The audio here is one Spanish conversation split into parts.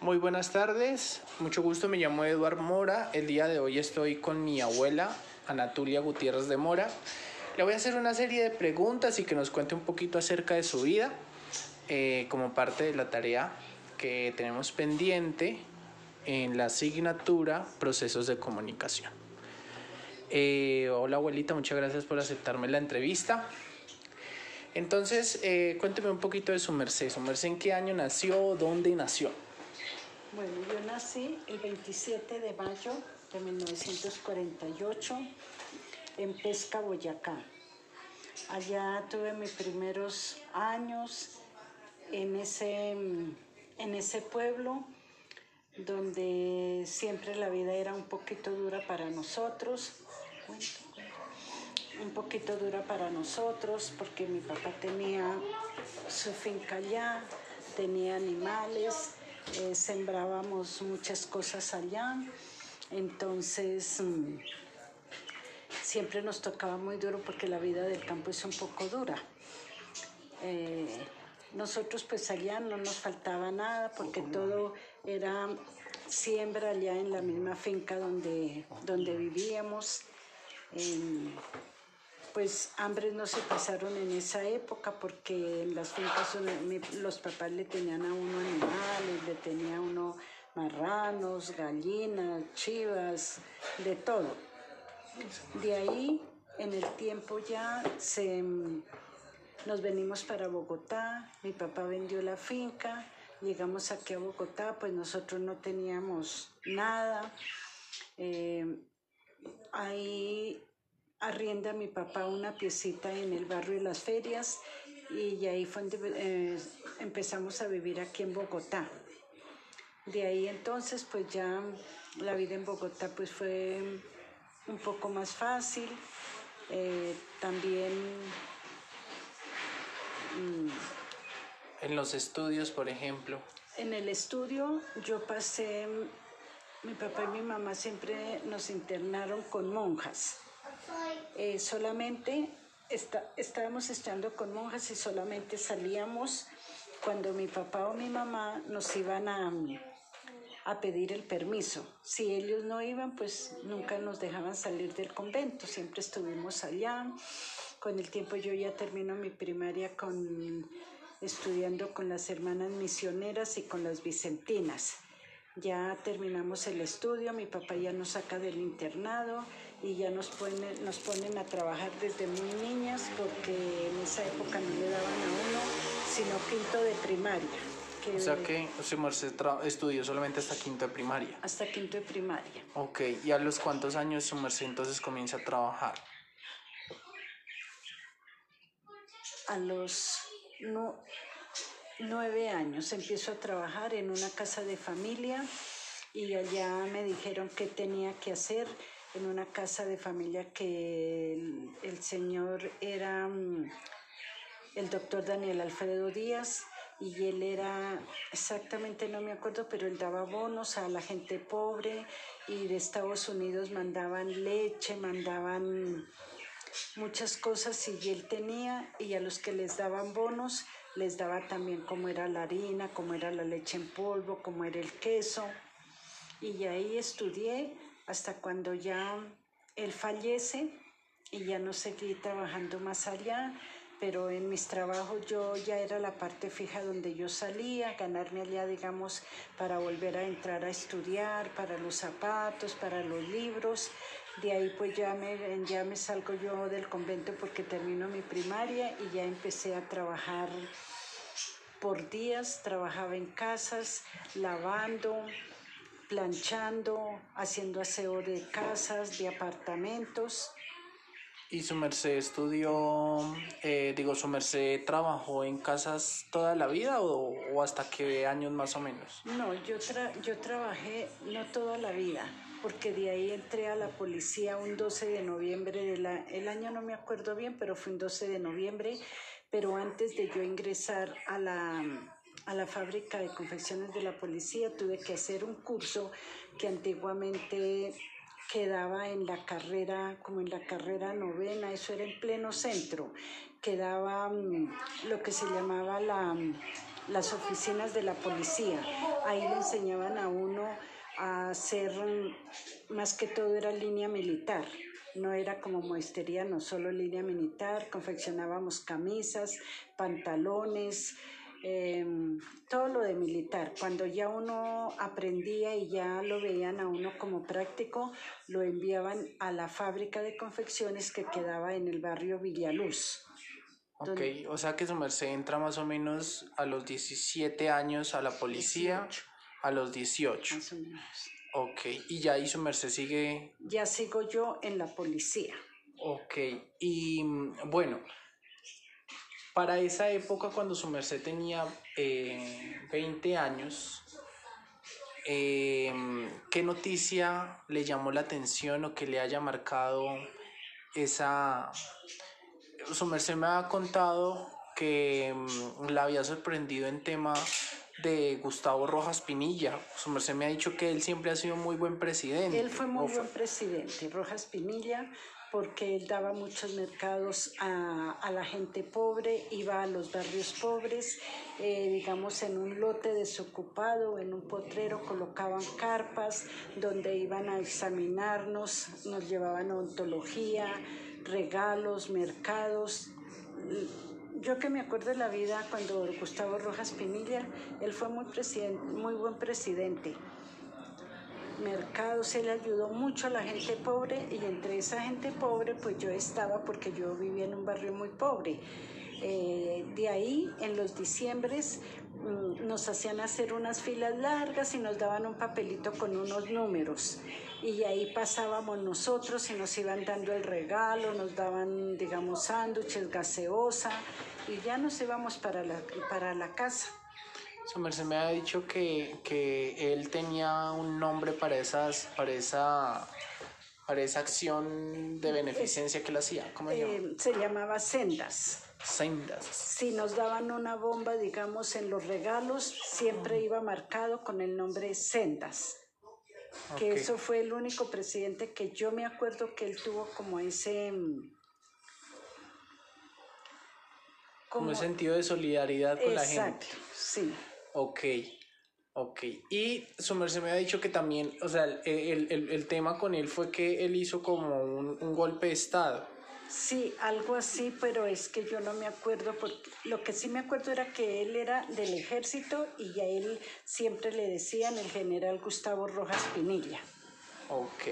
Muy buenas tardes, mucho gusto, me llamo Eduard Mora. El día de hoy estoy con mi abuela, Anatulia Gutiérrez de Mora. Le voy a hacer una serie de preguntas y que nos cuente un poquito acerca de su vida eh, como parte de la tarea que tenemos pendiente en la asignatura Procesos de Comunicación. Eh, hola abuelita, muchas gracias por aceptarme la entrevista. Entonces, eh, cuénteme un poquito de su merced. ¿Su merced en qué año nació? ¿Dónde nació? Bueno, yo nací el 27 de mayo de 1948 en Pesca, Boyacá. Allá tuve mis primeros años en ese, en ese pueblo donde siempre la vida era un poquito dura para nosotros un poquito dura para nosotros porque mi papá tenía su finca allá, tenía animales, eh, sembrábamos muchas cosas allá, entonces mm, siempre nos tocaba muy duro porque la vida del campo es un poco dura. Eh, nosotros pues allá no nos faltaba nada porque todo era siembra allá en la misma finca donde, donde vivíamos pues hambre no se pasaron en esa época porque en las fincas los papás le tenían a uno animales, le tenían a uno marranos, gallinas, chivas, de todo. De ahí, en el tiempo ya se, nos venimos para Bogotá, mi papá vendió la finca, llegamos aquí a Bogotá, pues nosotros no teníamos nada. Eh, ahí arrienda mi papá una piecita en el barrio de las ferias y ahí fue donde eh, empezamos a vivir aquí en Bogotá. De ahí entonces pues ya la vida en Bogotá pues fue un poco más fácil. Eh, también... Mm, en los estudios, por ejemplo. En el estudio yo pasé, mi papá y mi mamá siempre nos internaron con monjas. Eh, solamente estábamos estudiando con monjas y solamente salíamos cuando mi papá o mi mamá nos iban a, a pedir el permiso. Si ellos no iban, pues nunca nos dejaban salir del convento, siempre estuvimos allá. Con el tiempo yo ya termino mi primaria con, estudiando con las hermanas misioneras y con las vicentinas. Ya terminamos el estudio, mi papá ya nos saca del internado y ya nos ponen, nos ponen a trabajar desde muy niñas porque en esa época no le daban a uno sino quinto de primaria. o sea que su estudió solamente hasta quinto de primaria. Hasta quinto de primaria. Ok, ¿y a los cuántos años su merced entonces comienza a trabajar? A los nueve años empiezo a trabajar en una casa de familia y allá me dijeron qué tenía que hacer en una casa de familia que el, señor era mm, el doctor Daniel Alfredo Díaz y él era, exactamente no me acuerdo, pero él daba bonos a la gente pobre y de Estados Unidos mandaban leche, mandaban muchas cosas y él tenía y a los que les daban bonos les daba también como era la harina, como era la leche en polvo, como era el queso. Y ahí estudié hasta cuando ya él fallece y ya no seguí trabajando más allá, pero en mis trabajos yo ya era la parte fija donde yo salía, ganarme allá, digamos, para volver a entrar a estudiar, para los zapatos, para los libros. De ahí pues ya me, ya me salgo yo del convento porque termino mi primaria y ya empecé a trabajar por días, trabajaba en casas, lavando, planchando, haciendo aseo de casas, de apartamentos. ¿Y su merced estudió, eh, digo, su merced trabajó en casas toda la vida o, hasta qué años más o menos? No, yo, yo trabajé no toda la vida, porque de ahí entré a la policía un 12 de noviembre, de la, el año no me acuerdo bien, pero fue un 12 de noviembre, pero antes de yo ingresar a la a la fábrica de confecciones de la policía, tuve que hacer un curso que antiguamente quedaba en la carrera, como en la carrera novena, eso era en pleno centro, quedaba mm, lo que se llamaba la, las oficinas de la policía. Ahí le enseñaban a uno a hacer, más que todo era línea militar. No era como muestería, no solo línea militar, confeccionábamos camisas, pantalones, Em, todo lo de militar. Cuando ya uno aprendía y ya lo veían a uno como práctico, lo enviaban a la fábrica de confecciones que quedaba en el barrio Villaluz. Ok, o sea que su merced entra más o menos a los 17 años a la policía, a los 18. Más o menos. Ok, y ya ahí su merced sigue... Ya sigo yo en la policía. Ok, y mm, bueno, para esa época, cuando su merced tenía 20 eh, años, eh, ¿qué noticia le llamó la atención o que le haya marcado esa... Su merced me ha contado que mm, la había sorprendido en tema de Gustavo Rojas Pinilla. Su merced me ha dicho que él siempre ha sido muy buen presidente. Él fue muy buen presidente. Rojas Pinilla porque él daba muchos mercados a, la gente pobre, iba a los barrios pobres, eh, digamos en un lote desocupado, en un potrero colocaban carpas donde iban a examinarnos, nos llevaban ontología, regalos, mercados. Yo que me acuerdo de la vida cuando Gustavo Rojas Pinilla, él fue muy, muy buen presidente mercados, él ayudó mucho a la gente pobre y entre esa gente pobre pues yo estaba porque yo vivía en un barrio muy pobre. Eh, de ahí en los diciembres mm, nos hacían hacer unas filas largas y nos daban un papelito con unos números y ahí pasábamos nosotros y nos iban dando el regalo, nos daban digamos sándwiches, gaseosa y ya nos íbamos para la, para la casa. Su merced me ha dicho que, que, él tenía un nombre para esas, para esa, para esa acción de beneficencia que él hacía. ¿Cómo eh, se llamaba Sendas. Sendas. Si nos daban una bomba, digamos, en los regalos, siempre iba marcado con el nombre Sendas. Que eso fue el único presidente que yo me acuerdo que él tuvo como ese mm, como, ese sentido de solidaridad con la gente. Sí. Ok, ok. Y su merced me ha dicho que también, o sea, el, el, el tema con él fue que él hizo como un, un, golpe de Estado. Sí, algo así, pero es que yo no me acuerdo, porque lo que sí me acuerdo era que él era del ejército y a él siempre le decían el general Gustavo Rojas Pinilla. Ok,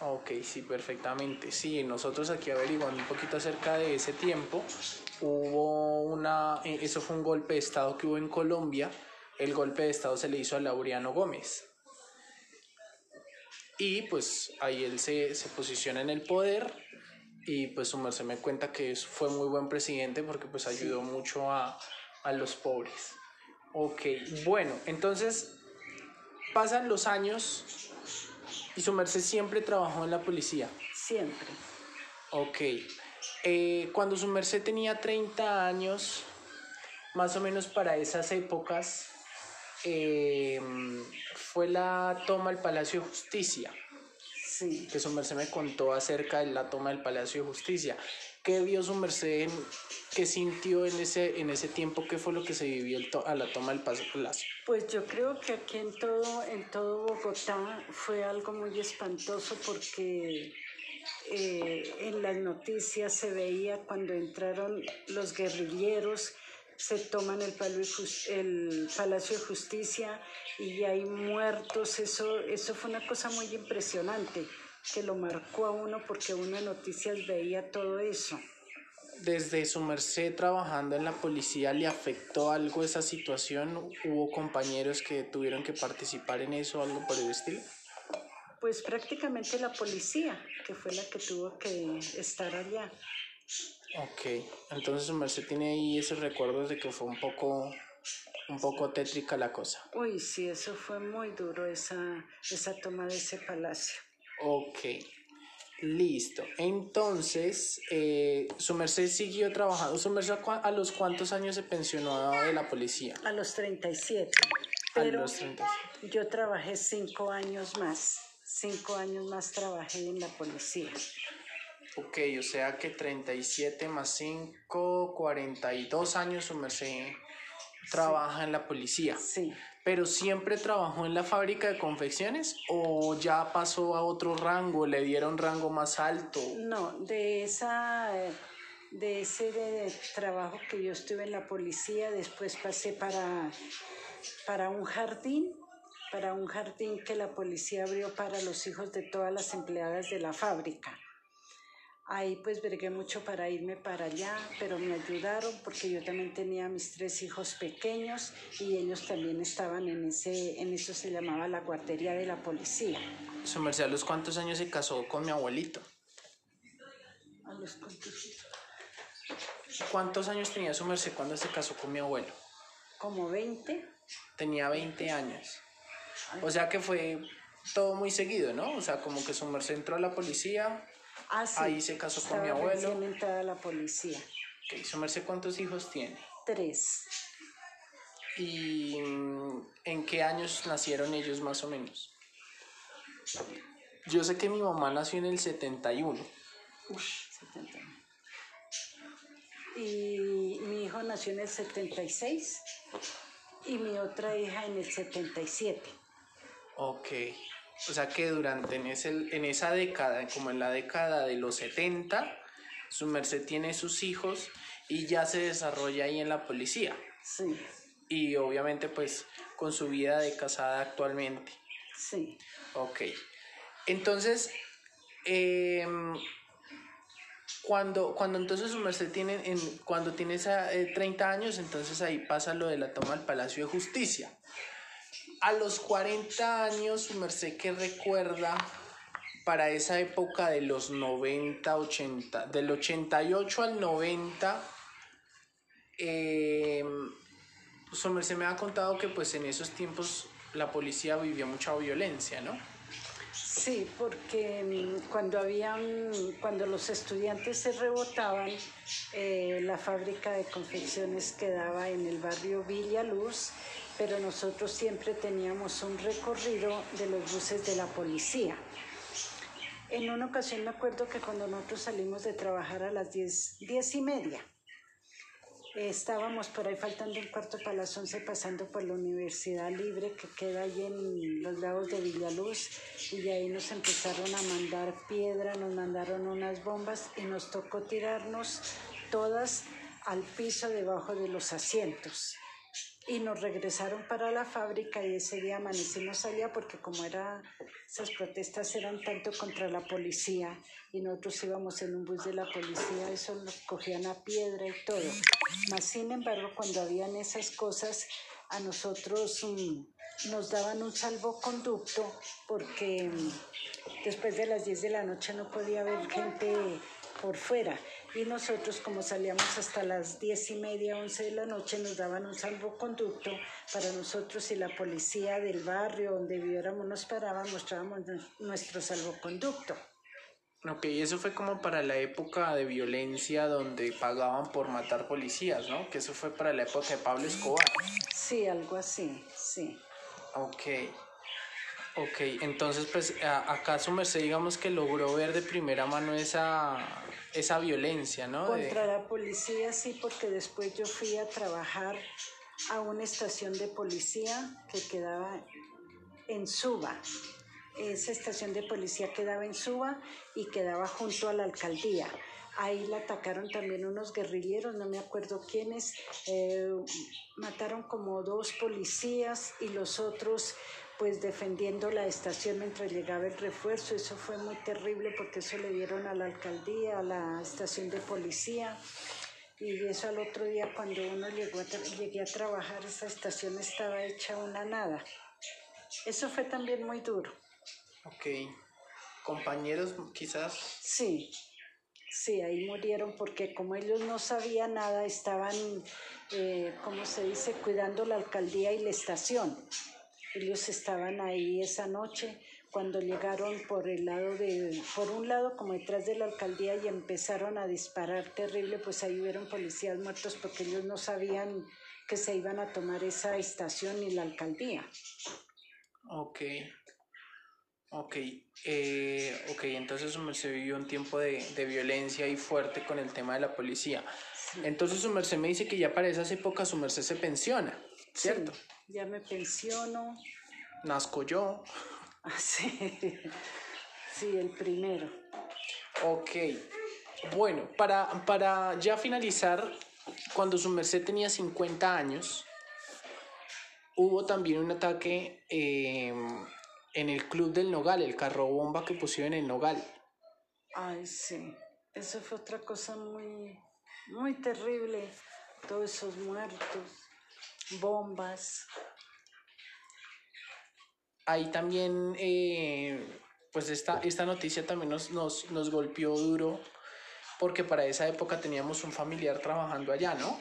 ok, sí, perfectamente. Sí, nosotros aquí averiguando un poquito acerca de ese tiempo, hubo una, eh, eso fue un golpe de Estado que hubo en Colombia, el golpe de Estado se le hizo a Laureano Gómez. Y pues ahí él se, se posiciona en el poder y pues su merced me cuenta que fue muy buen presidente porque pues ayudó mucho a, a los pobres. Ok, bueno, entonces pasan los años y su merced siempre trabajó en la policía. Siempre. Ok. Eh, cuando su merced tenía 30 años, más o menos para esas épocas, eh, fue la toma del Palacio de Justicia. Sí. Que su merced me contó acerca de la toma del Palacio de Justicia. ¿Qué vio su merced? ¿Qué sintió en ese, en ese tiempo? ¿Qué fue lo que se vivió a la toma del Palacio? Pues yo creo que aquí en todo, en todo Bogotá fue algo muy espantoso porque eh, en las noticias se veía cuando entraron los guerrilleros, se toman el, el Palacio de Justicia y hay muertos. Eso, eso fue una cosa muy impresionante que lo marcó a uno porque uno en noticias veía todo eso. Desde su merced trabajando en la policía, ¿le afectó algo esa situación? ¿Hubo compañeros que tuvieron que participar en eso, algo por el estilo? Pues prácticamente la policía, que fue la que tuvo que estar allá. Ok, entonces merced tiene ahí esos recuerdos de que fue un poco, un poco tétrica la cosa. Uy, sí, eso fue muy duro, esa, esa toma de ese palacio. Ok, listo. Entonces, eh, su merced siguió trabajando. ¿Su merced a los cuántos años se pensionó de la policía? A los 37. Pero a los 37. yo trabajé cinco años más cinco años más trabajé en la policía. Ok, o sea que 37 más 5, 42 años su merced trabaja en la policía. Sí. ¿Pero siempre trabajó en la fábrica de confecciones o ya pasó a otro rango, le dieron rango más alto? No, de esa de ese de trabajo que yo estuve en la policía, después pasé para, para un jardín, para un jardín que la policía abrió para los hijos de todas las empleadas de la fábrica. Ahí pues vergué mucho para irme para allá, pero me ayudaron porque yo también tenía mis tres hijos pequeños y ellos también estaban en ese, en eso se llamaba la guardería de la policía. Su merced, ¿a los cuántos años se casó con mi abuelito? A los cuántos. ¿Cuántos años tenía su merced cuando se casó con mi abuelo? Como 20. Tenía 20 años. O sea que fue todo muy seguido, ¿no? O sea, como que su merced entró a la policía, Ah, sí. Ahí se casó con mi Estaba abuelo. entrada la policía. Ok, su merced, ¿cuántos hijos tiene? Tres. ¿Y mm, en qué años nacieron ellos más o menos? Yo sé que mi mamá nació en el 71. 70. Y mi hijo nació en el 76 y mi otra hija en el 77. Ok. O sea que durante en, ese, en esa década, como en la década de los 70, su merced tiene sus hijos y ya se desarrolla ahí en la policía. Sí, Y obviamente pues con su vida de casada actualmente. sí. Ok. Entonces, em, cuando, cuando entonces su merced tiene, en, cuando tiene esa, eh, 30 años, entonces ahí pasa lo de la toma del Palacio de Justicia. A los 40 años, su merced que recuerda para esa época de los 90, 80, del 88 al 90, eh, su merced me ha contado que pues en esos tiempos la policía vivía mucha violencia, ¿no? Sí, porque mm, cuando habían, cuando los estudiantes se rebotaban, eh, la fábrica de confecciones quedaba en el barrio Villa Luz, pero nosotros siempre teníamos un recorrido de los buses de la policía. En una ocasión me acuerdo que cuando nosotros salimos de trabajar a las diez, diez y media, estábamos por ahí faltando un cuarto para las once pasando por la Universidad Libre que queda ahí en los lagos de Villaluz y ahí nos empezaron a mandar piedra, nos mandaron unas bombas y nos tocó tirarnos todas al piso debajo de los asientos y nos regresaron para la fábrica y ese día amanecimos allá porque como era esas protestas eran tanto contra la policía y nosotros íbamos en un bus de la policía eso nos cogían a piedra y todo. Mas sin embargo cuando habían esas cosas a nosotros mm, nos daban un salvoconducto porque mm, después de las 10 de la noche no podía haber gente por fuera y nosotros como salíamos hasta las diez y media, once de la noche, nos daban un salvoconducto para nosotros y la policía del barrio donde viviéramos nos paraba, mostrábamos nu- nuestro salvoconducto. Ok, eso fue como para la época de violencia donde pagaban por matar policías, ¿no? Que eso fue para la época de Pablo Escobar. Sí, algo así, sí. Ok. Ok, entonces pues acá su merced digamos que logró ver de primera mano esa, esa violencia, ¿no? Contra la policía sí, porque después yo fui a trabajar a una estación de policía que quedaba en Suba. Esa estación de policía quedaba en Suba y quedaba junto a la alcaldía. Ahí la atacaron también unos guerrilleros, no me acuerdo quiénes. eh, mataron como dos policías y los otros pues defendiendo la estación mientras llegaba el refuerzo. Eso fue muy terrible porque eso le dieron a la alcaldía, a la estación de policía. Y eso al otro día cuando uno llegó a llegué a trabajar, esa estación estaba hecha una nada. Eso fue también muy duro. Ok. Compañeros quizás. Sí, sí, ahí murieron porque como ellos no sabían nada, estaban, eh, ¿cómo se dice?, cuidando la alcaldía y la estación. Ellos estaban ahí esa noche cuando llegaron por el lado de, por un lado como detrás de la alcaldía y empezaron a disparar terrible, pues ahí hubieron policías muertos porque ellos no sabían que se iban a tomar esa estación ni la alcaldía. Ok. Ok. Eh, ok, entonces su merced vivió un tiempo de, de violencia y fuerte con el tema de la policía. Entonces su merced me dice que ya para esas épocas su merced se pensiona, ¿cierto? Sí, ya me pensiono. Nazco yo. Ah, sí. sí, el primero. Ok. Bueno, para, para ya finalizar, cuando su merced tenía 50 años, hubo también un ataque eh, en el Club del Nogal, el carro bomba que pusieron en el Nogal. Ay, sí. Eso fue otra cosa muy, muy terrible. Todos esos muertos, bombas. Ahí también, eh, pues esta, esta noticia también nos, nos, nos golpeó duro porque para esa época teníamos un familiar trabajando allá, ¿no?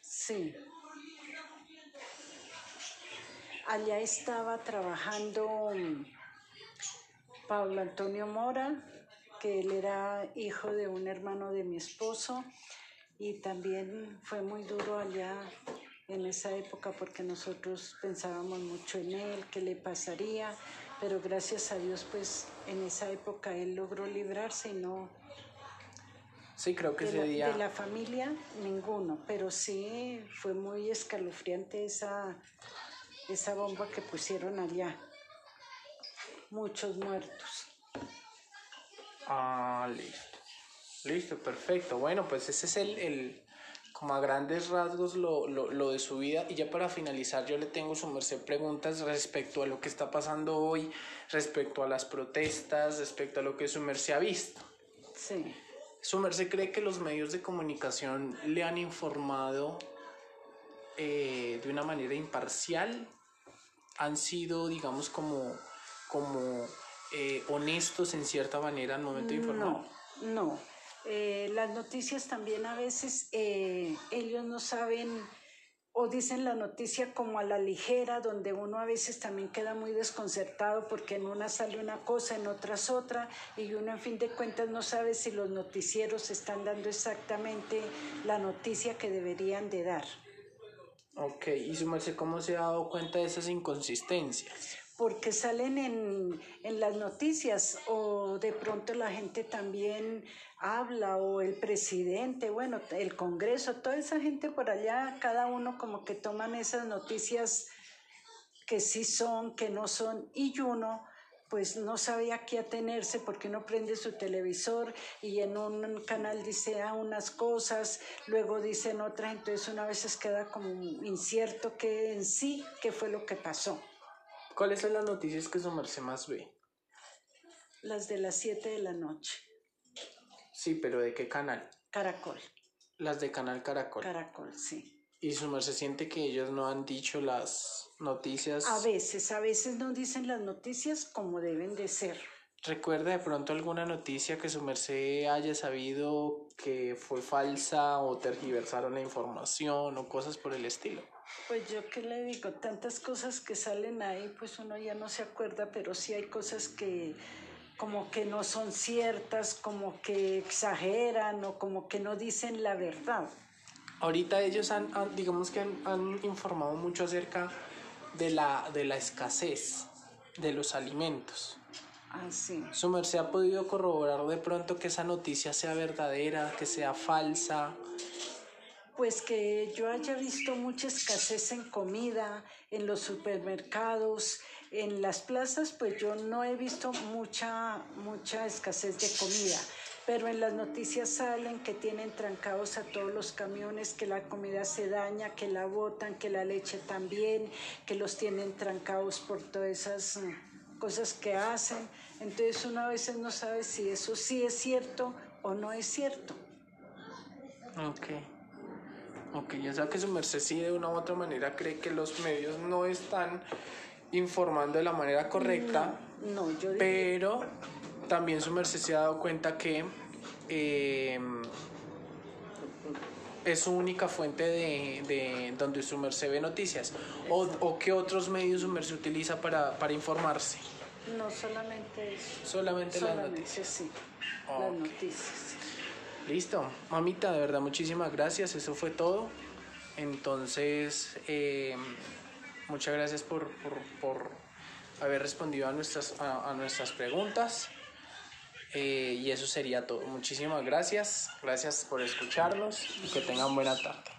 Sí. Allá estaba trabajando mm, Pablo Antonio Mora, que él era hijo de un hermano de mi esposo y también fue muy duro allá en esa época porque nosotros pensábamos mucho en él, qué le pasaría, pero gracias a Dios pues en esa época él logró librarse y no, Sí, creo que de ese la, día... de la familia, ninguno, pero sí fue muy escalofriante esa, esa bomba que pusieron allá. Muchos muertos. Ah, listo. Listo, perfecto. Bueno, pues ese es el, el como a grandes rasgos lo, lo, lo de su vida. Y ya para finalizar, yo le tengo su merced preguntas respecto a lo que está pasando hoy, respecto a las protestas, respecto a lo que su merced ha visto. Sí. ¿Su merced cree que los medios de comunicación le han informado eh, de una manera imparcial? ¿Han sido, digamos, como, como eh, honestos en cierta manera al momento de informar? No, no. Eh, las noticias también a veces eh, ellos no saben o dicen la noticia como a la ligera, donde uno a veces también queda muy desconcertado porque en una sale una cosa, en otras otra, y uno en fin de cuentas no sabe si los noticieros están dando exactamente la noticia que deberían de dar. Ok, ¿y su merced cómo se ha dado cuenta de esas inconsistencias? Porque salen en, en, las noticias o de pronto la gente también habla o el presidente, bueno, el Congreso, toda esa gente por allá, cada uno como que toman esas noticias que sí son, que no son, y uno pues no sabe a qué atenerse porque uno prende su televisor y en un canal dice unas cosas, luego dicen otras, entonces una veces queda como incierto que en sí qué fue lo que pasó. ¿Cuáles son las noticias que su merced más ve? Las de las 7 de la noche. Sí, pero ¿de qué canal? Caracol. Las de Canal Caracol. Caracol, sí. ¿Y su merced siente que ellos no han dicho las noticias? A veces, a veces no dicen las noticias como deben de ser. ¿Recuerda de pronto alguna noticia que su merced haya sabido que fue falsa o tergiversaron la información o cosas por el estilo? Pues yo qué le digo, tantas cosas que salen ahí, pues uno ya no se acuerda, pero sí hay cosas que como que no son ciertas, como que exageran o como que no dicen la verdad. Ahorita ellos han, han digamos que han, han, informado mucho acerca de la, de la escasez de los alimentos. Ah, sí. ¿Su merced ha podido corroborar de pronto que esa noticia sea verdadera, que sea falsa? Pues que yo haya visto mucha escasez en comida, en los supermercados, en las plazas, pues yo no he visto mucha, mucha escasez de comida. Pero en las noticias salen que tienen trancados a todos los camiones, que la comida se daña, que la botan, que la leche también, que los tienen trancados por todas esas cosas que hacen. Entonces uno a veces no sabe si eso sí es cierto o no es cierto. Ok. Ok, ya sea que su merced sí de una u otra manera cree que los medios no están informando de la manera correcta, No, no yo diría- pero también su merced se ha dado cuenta que eh, es su única fuente de, de donde su merced ve noticias. O, o qué otros medios su merced utiliza para, para informarse. no solamente eso. Solamente las Solamente noticias. sí, las Ok. noticias. Listo, mamita, de verdad, muchísimas gracias. Eso fue todo. Entonces, eh, muchas gracias por, por, por haber respondido a nuestras, a, nuestras preguntas. Eh, y eso sería todo. Muchísimas gracias. Gracias por escucharnos y que tengan buena tarde.